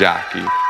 Jack.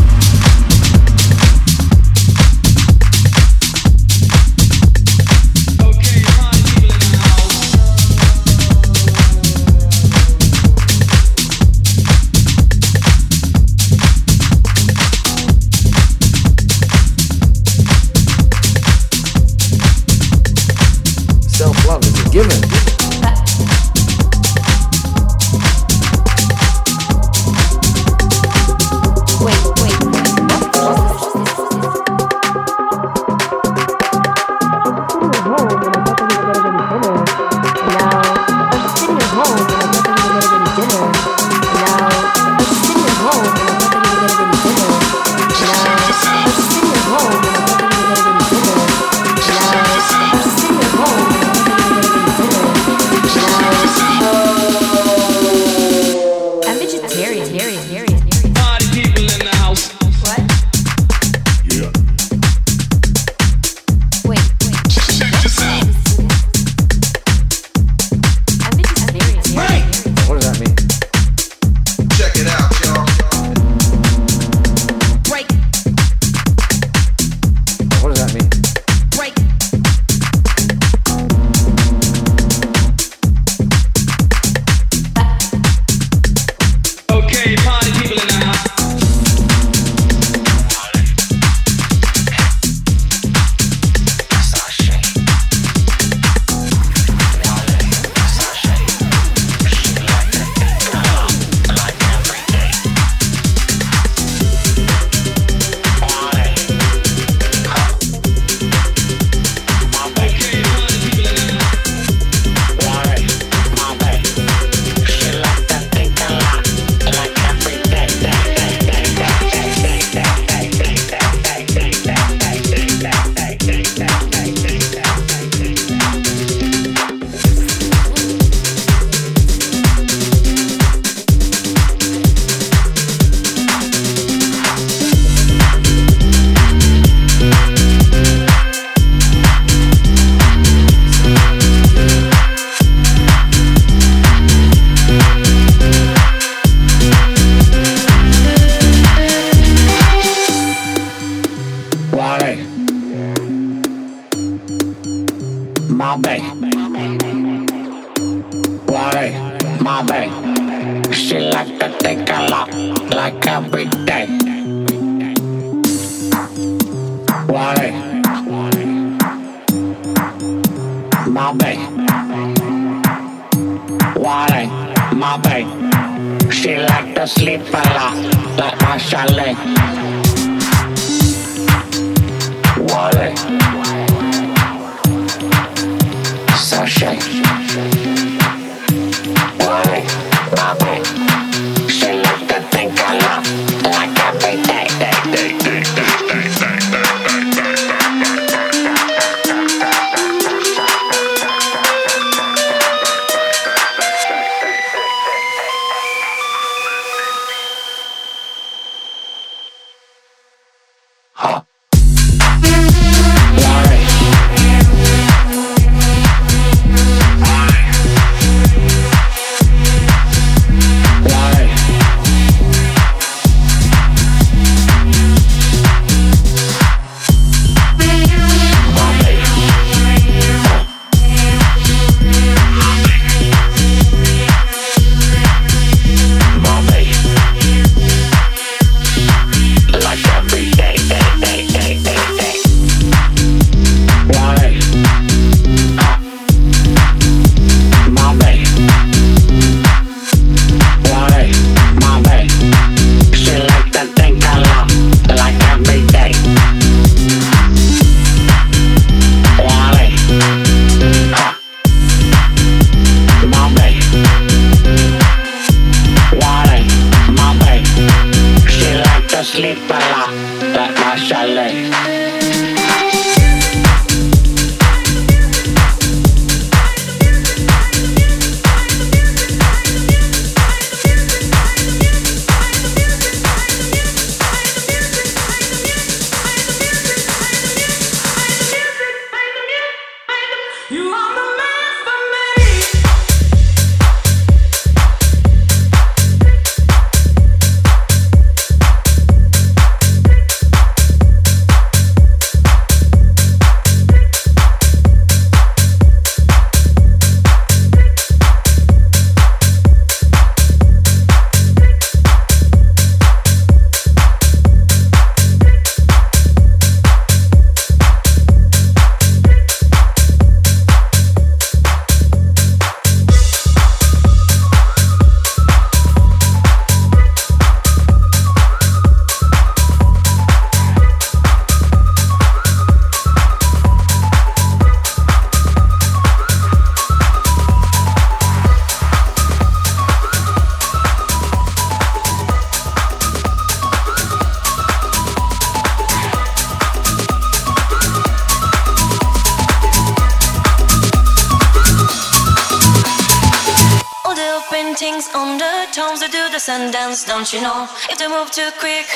If they move too quick,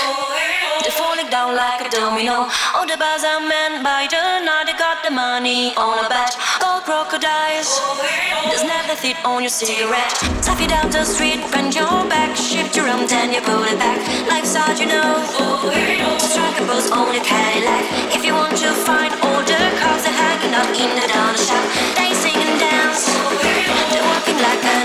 they're falling down like a domino. All the bars are men by the night, they got the money on a bet. Gold crocodiles, there's never fit on your cigarette. Tap you down the street, bend your back, shift your arm, then you pull it back. Life's hard, you know. Strike a pose on your Cadillac. If you want to find all the cars, they're hanging out in the down shop. They sing and dance. They're walking like an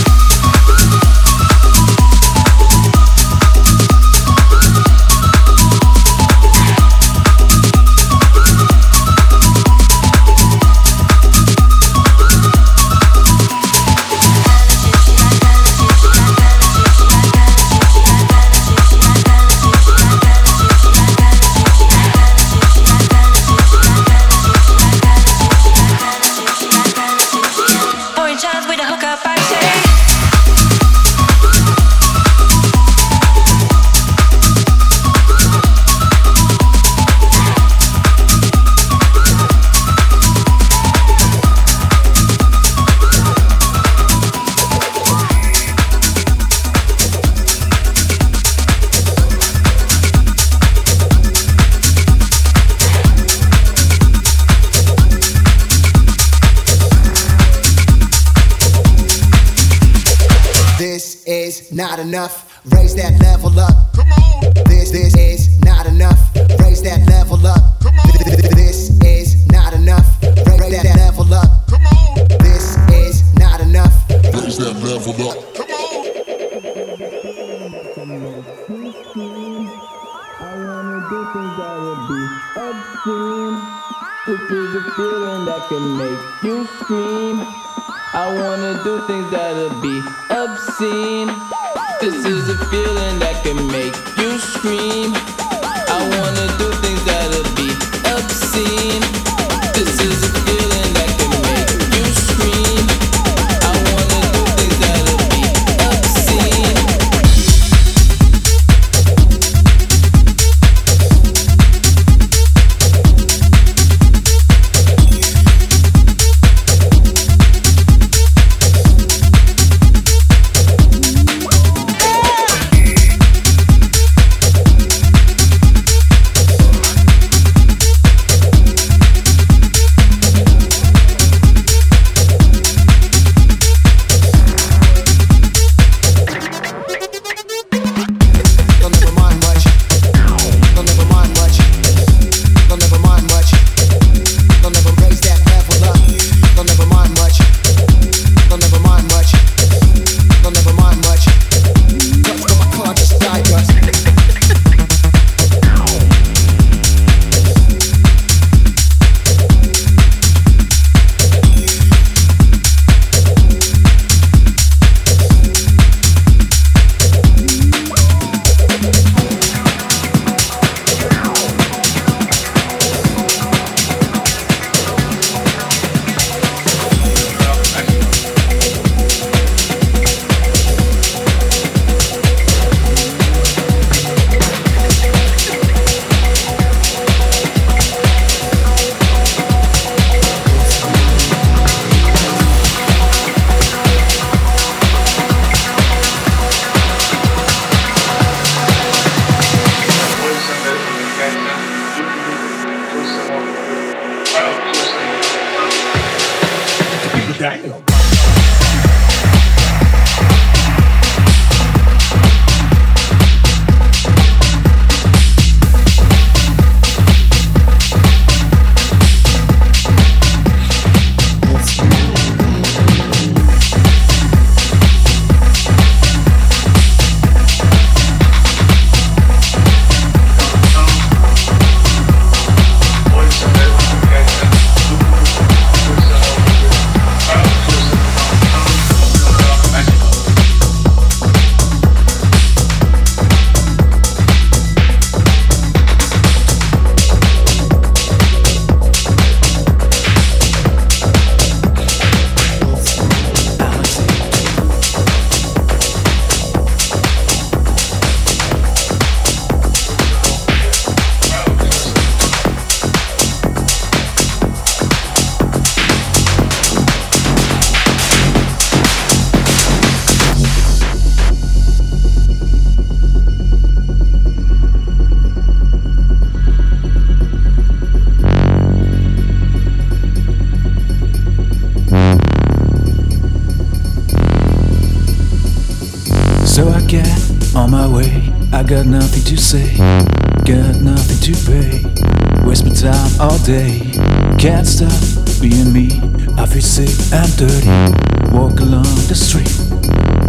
enough. Raise that level day. Can't stop being me. I feel sick and dirty. Walk along the street,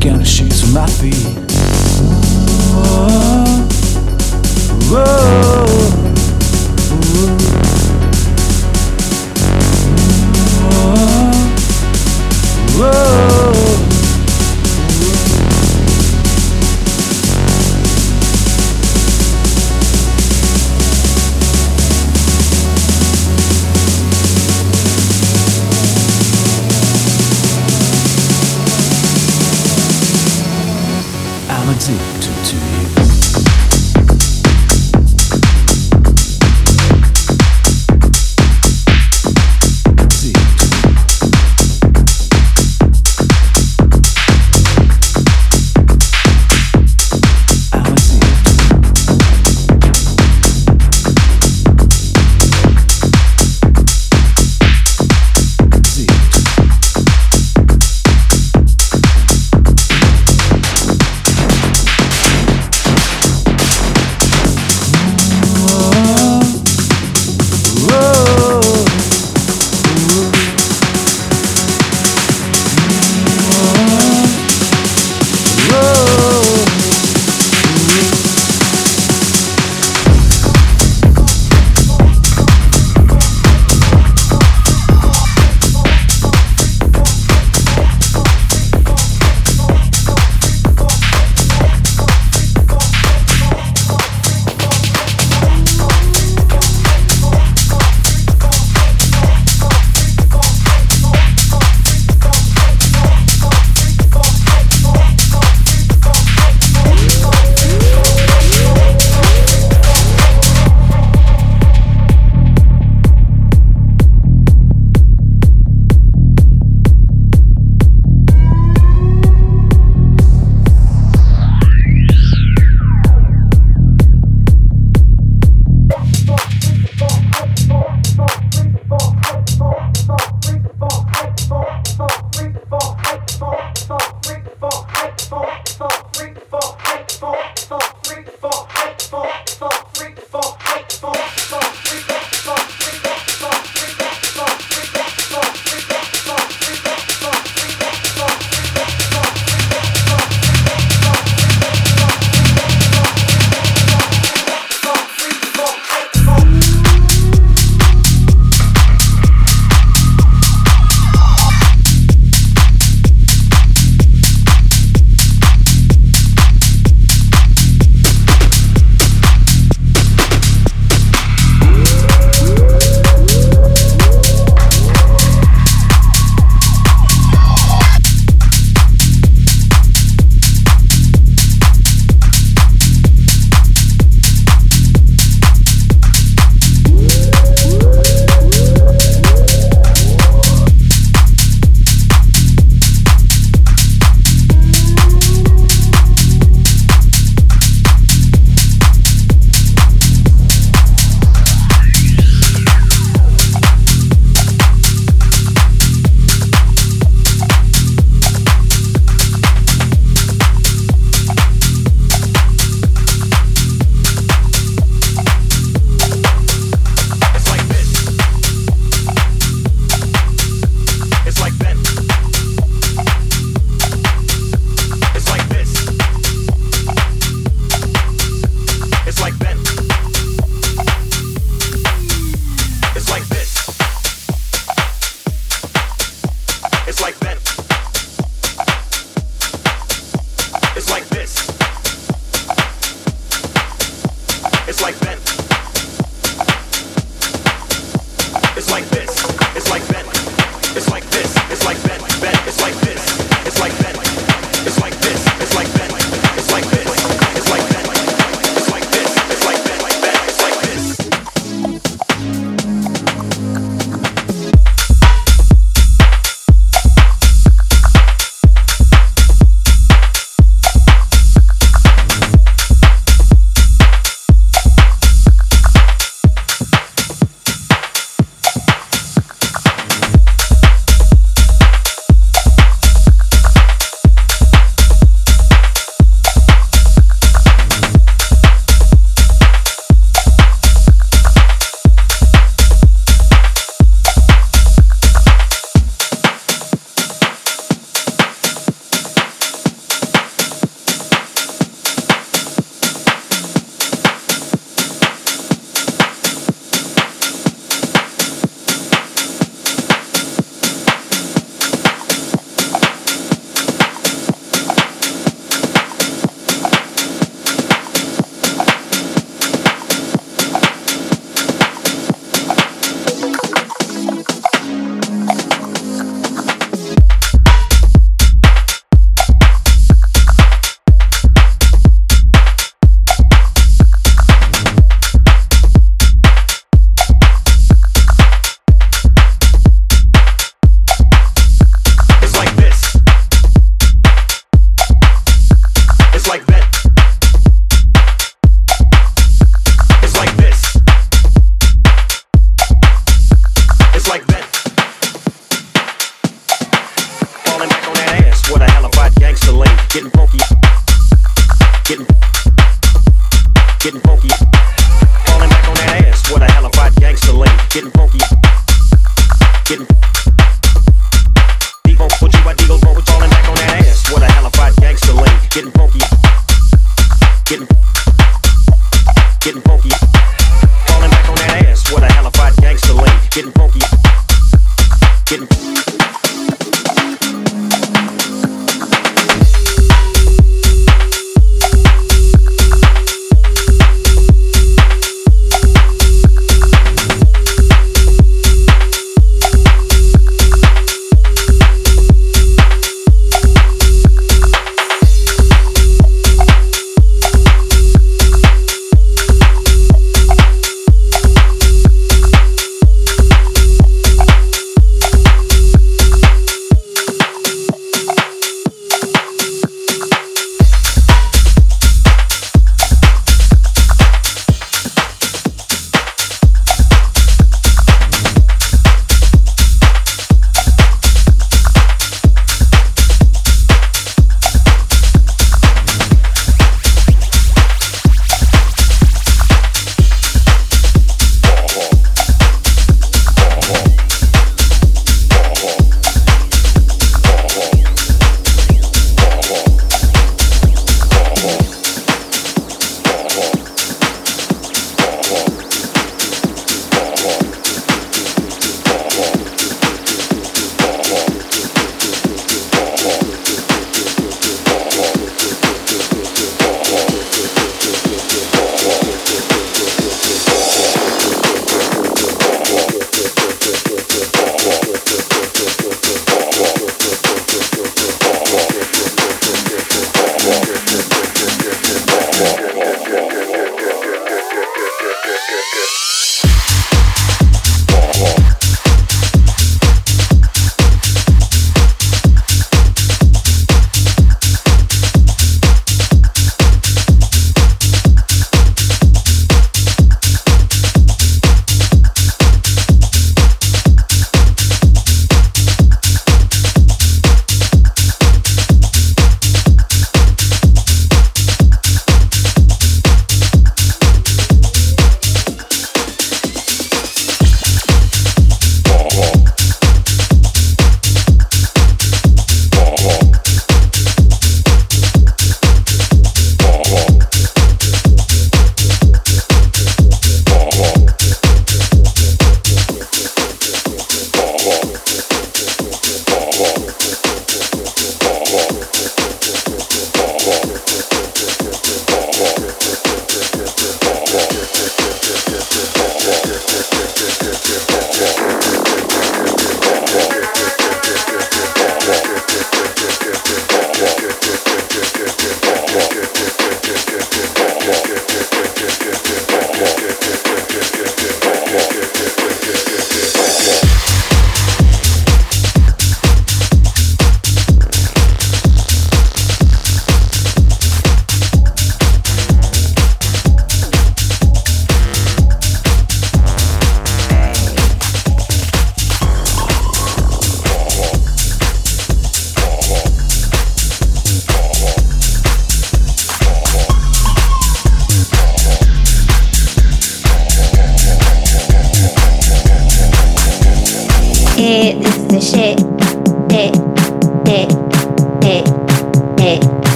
kinda shoes from my feet.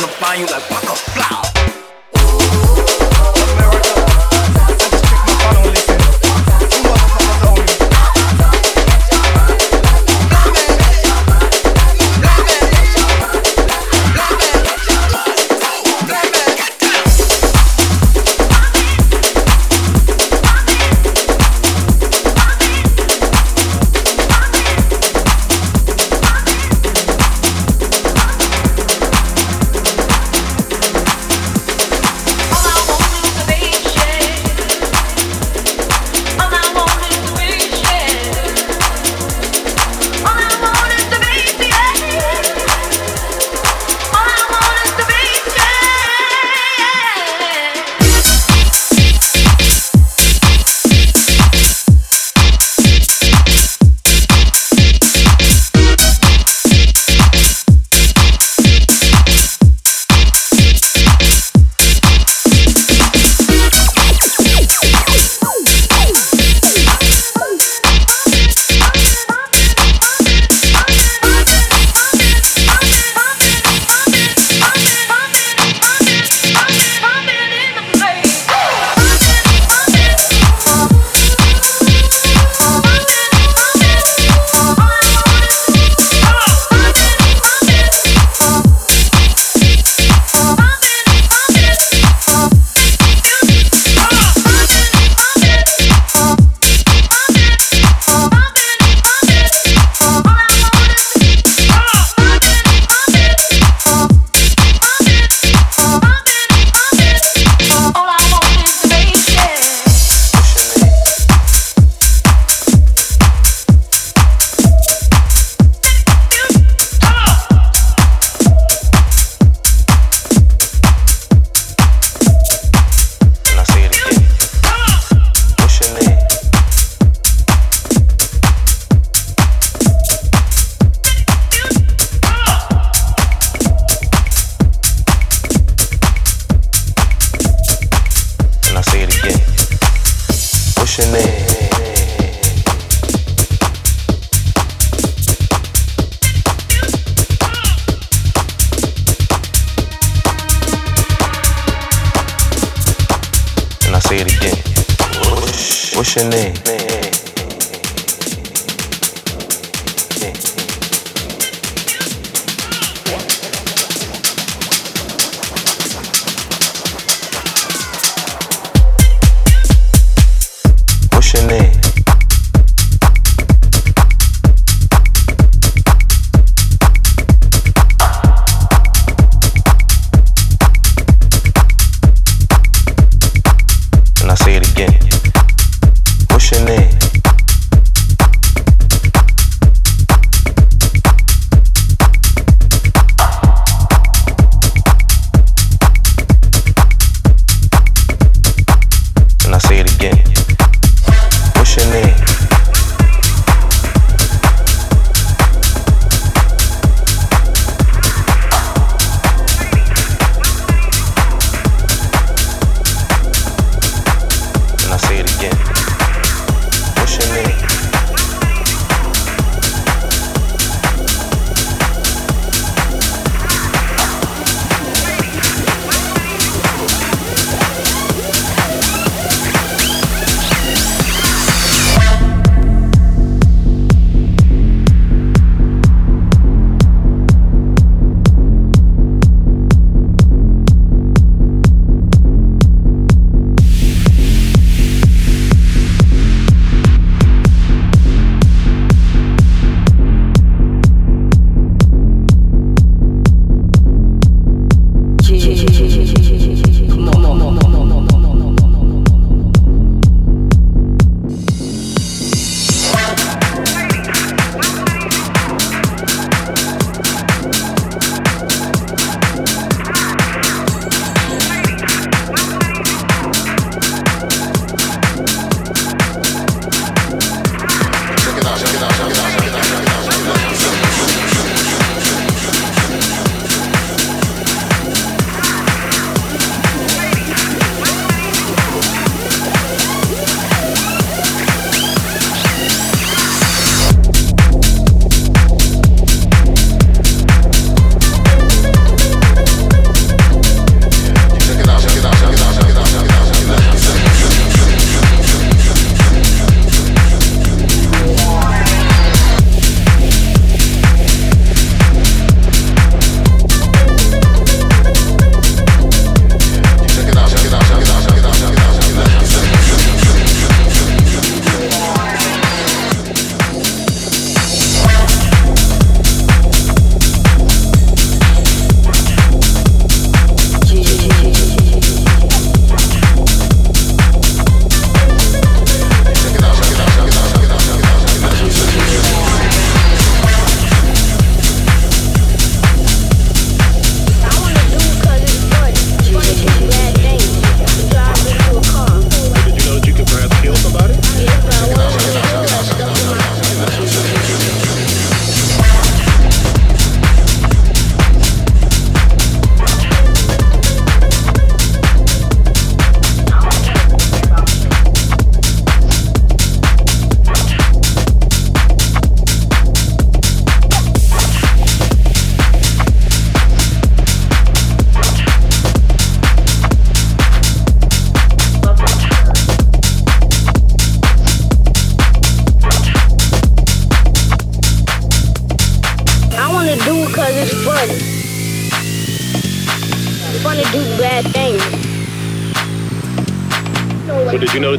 Gonna find you like Waka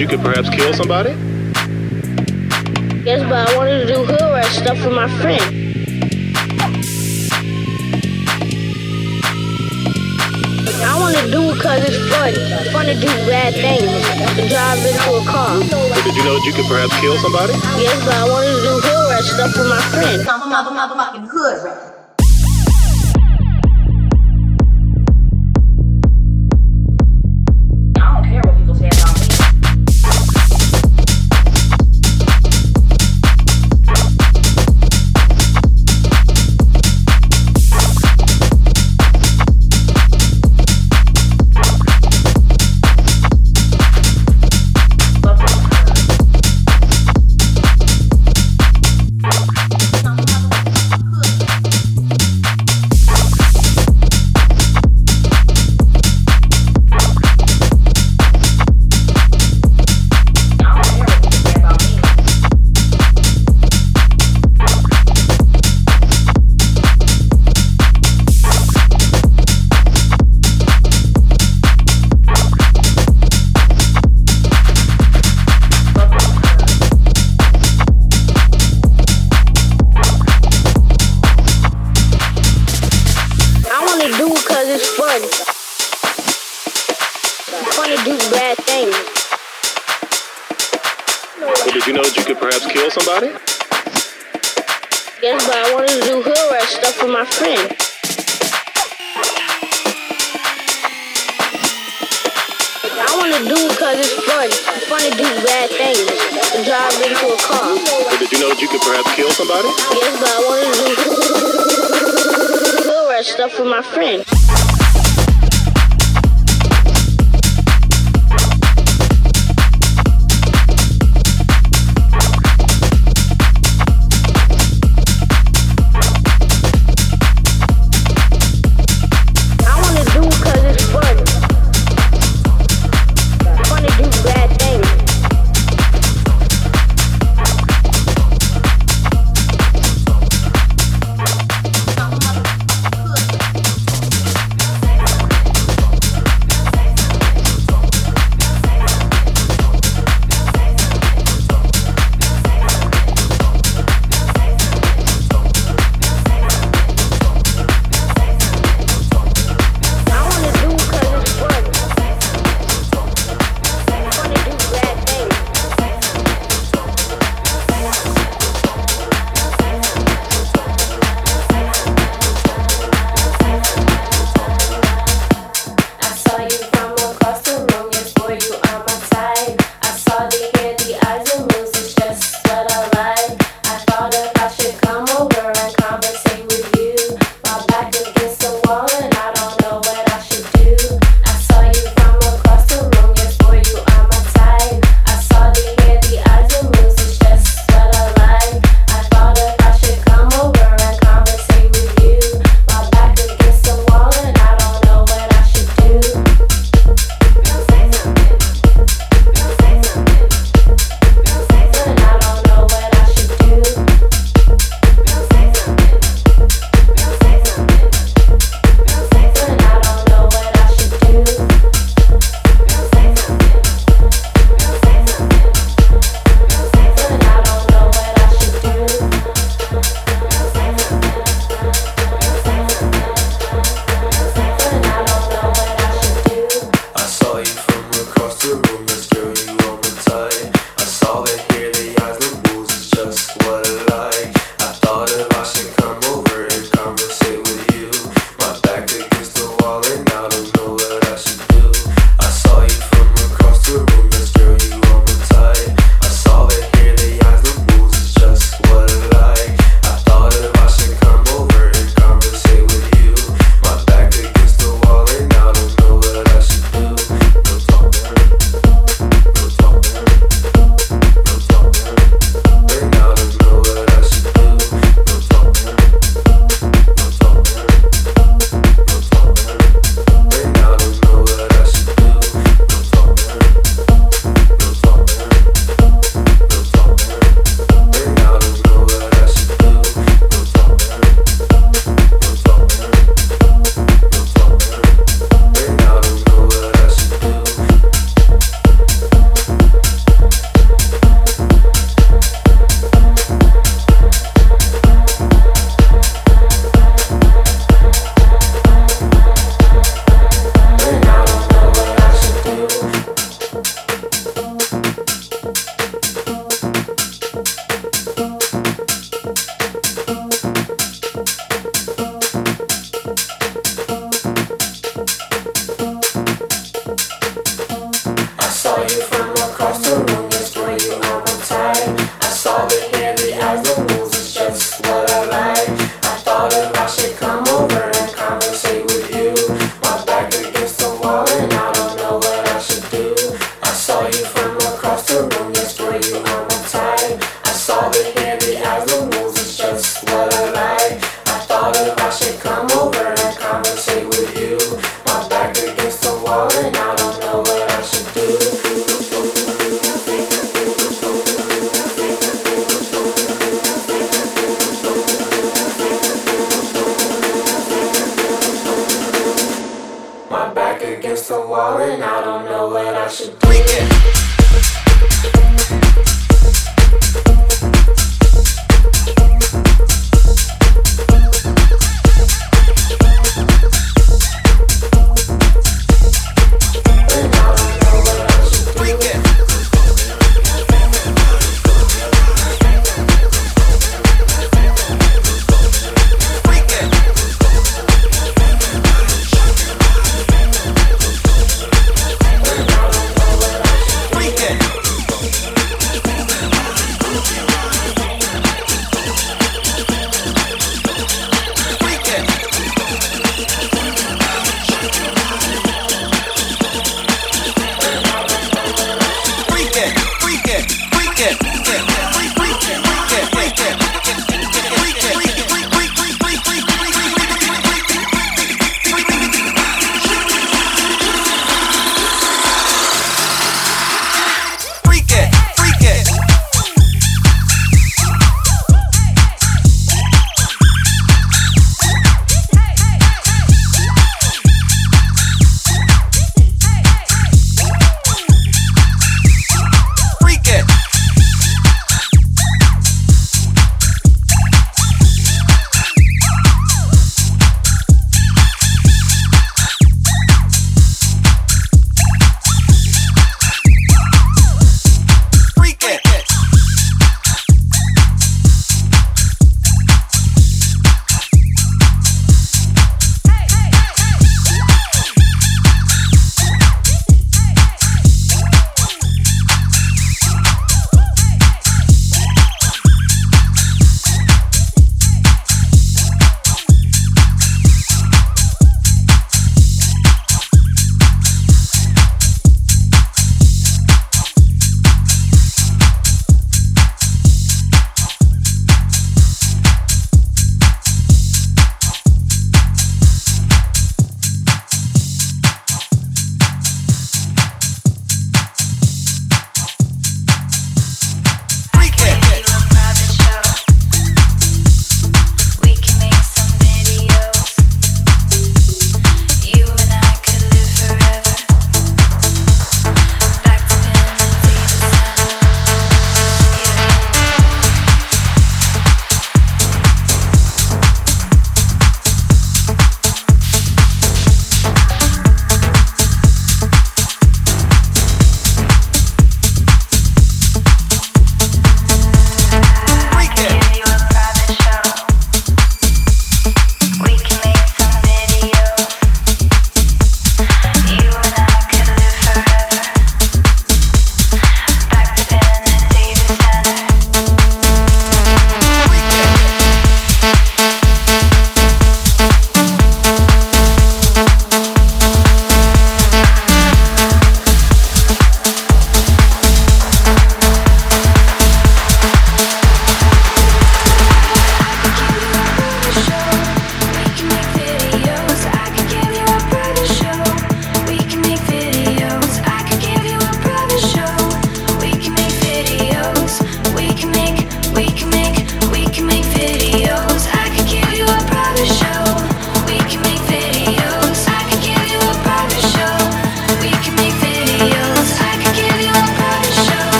you know you could perhaps kill somebody? Yes, but I wanted to do hood rat stuff with my friend. I want to do it because it's fun. Fun to do bad things. To drive into a car. So did you know that you could perhaps kill somebody? Yes, but I wanted to do hood rat stuff with my friend. Motherfucking hood rat.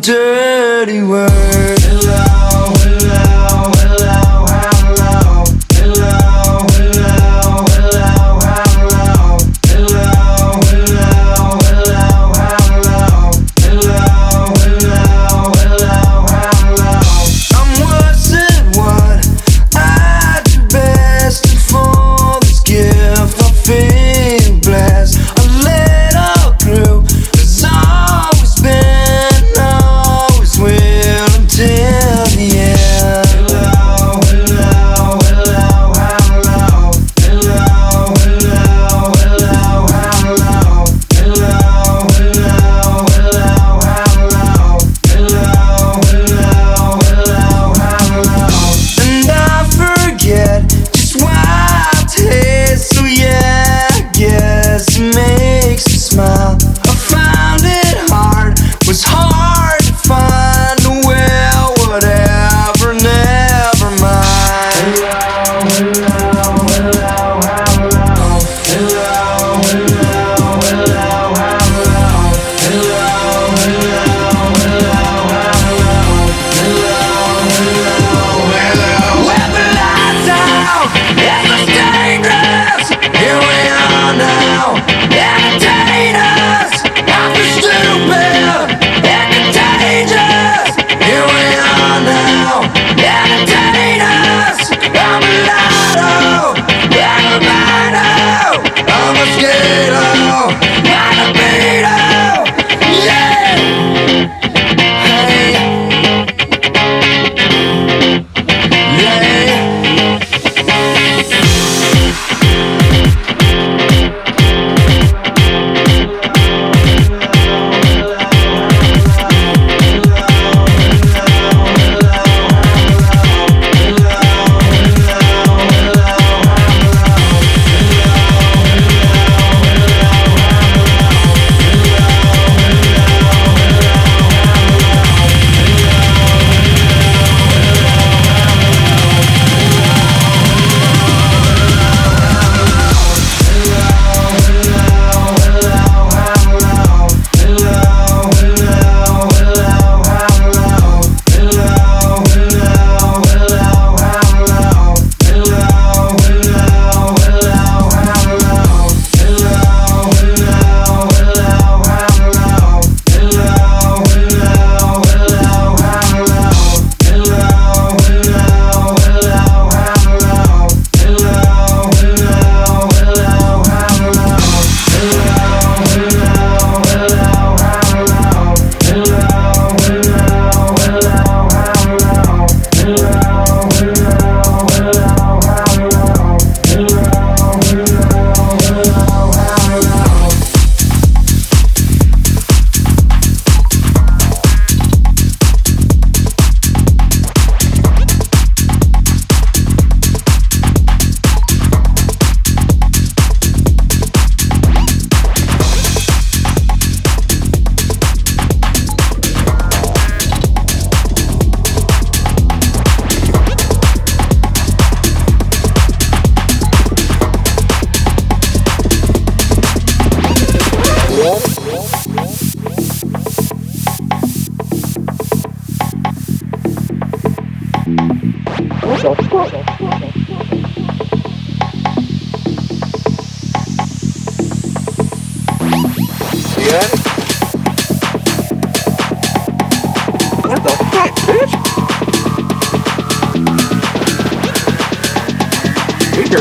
Dirty word.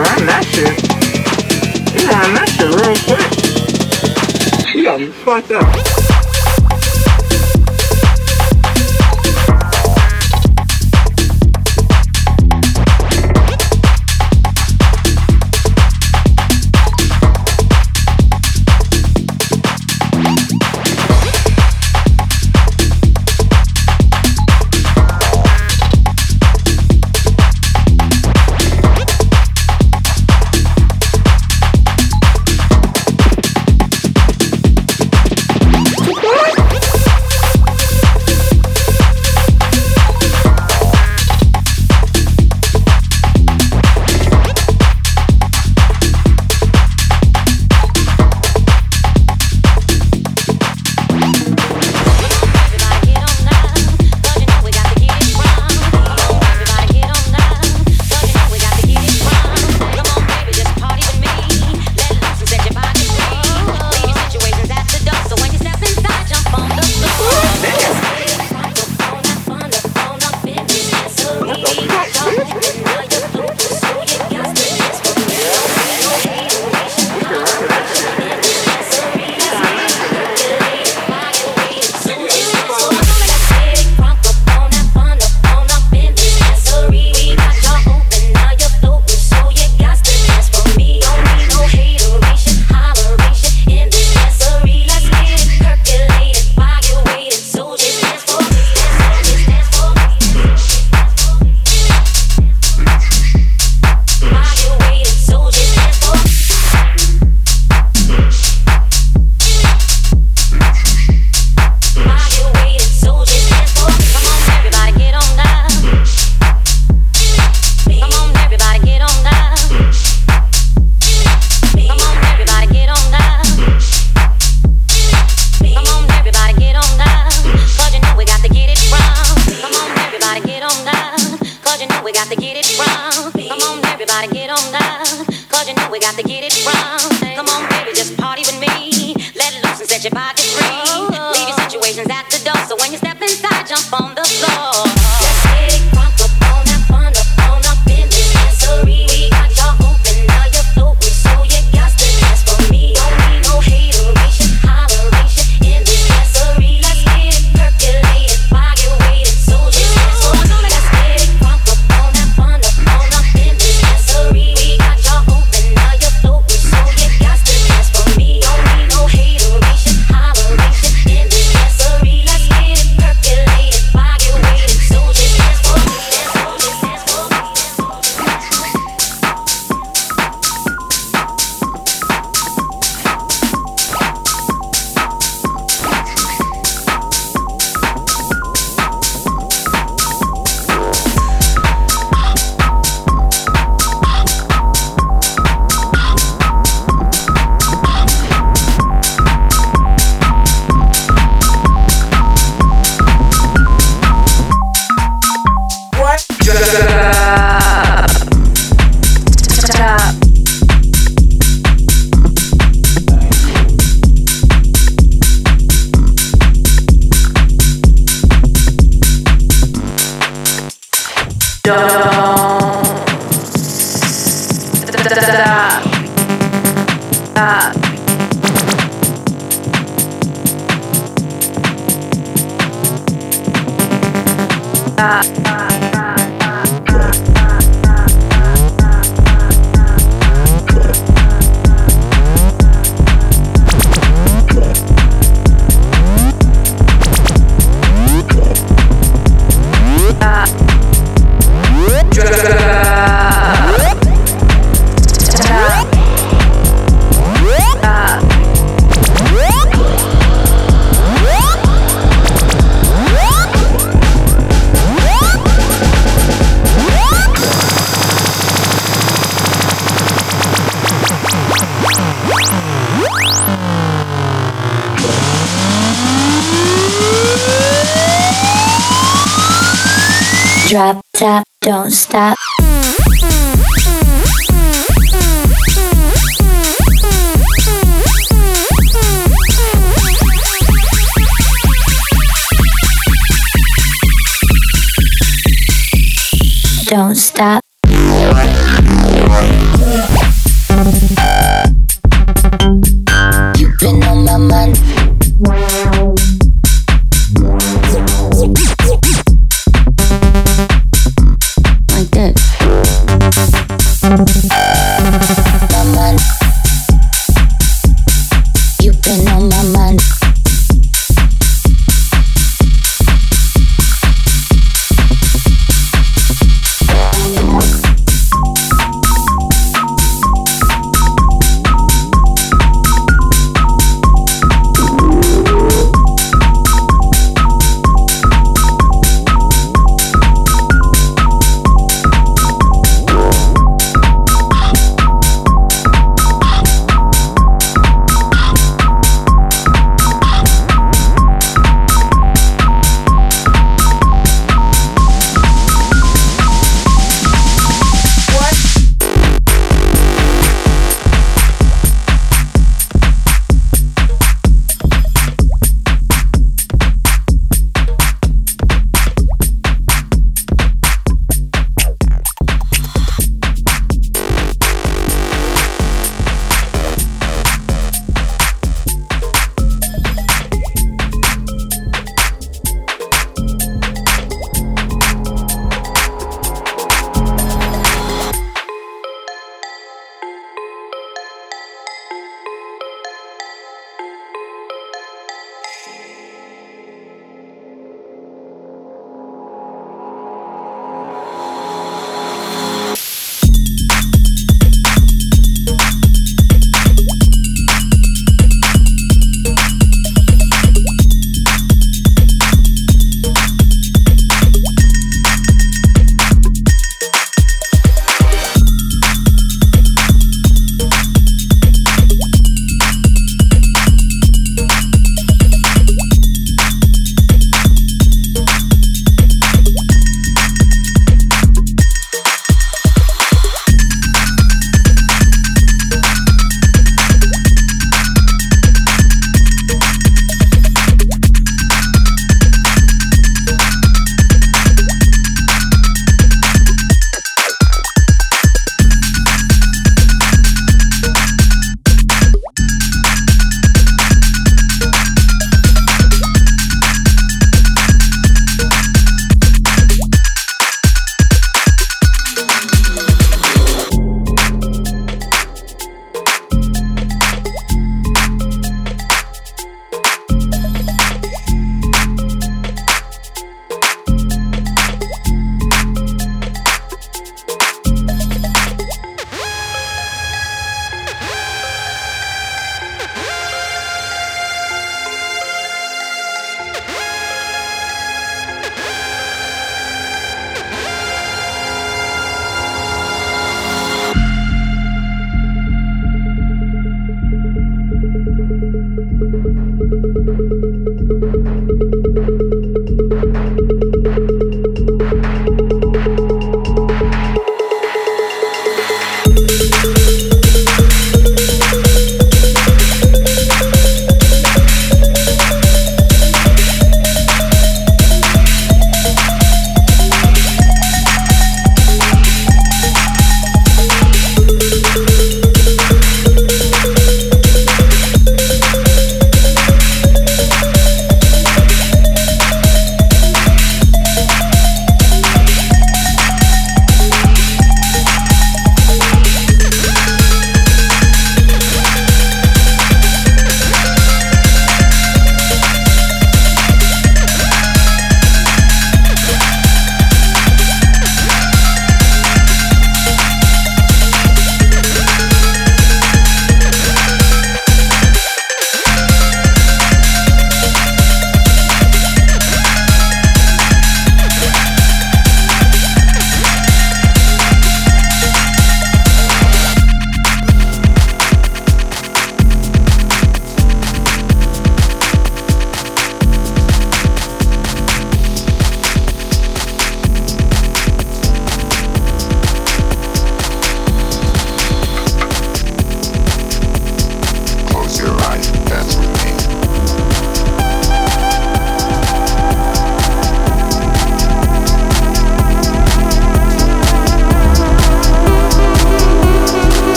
That shit. We can run that shit real quick. She got me fucked up. uh, uh. Don't stop.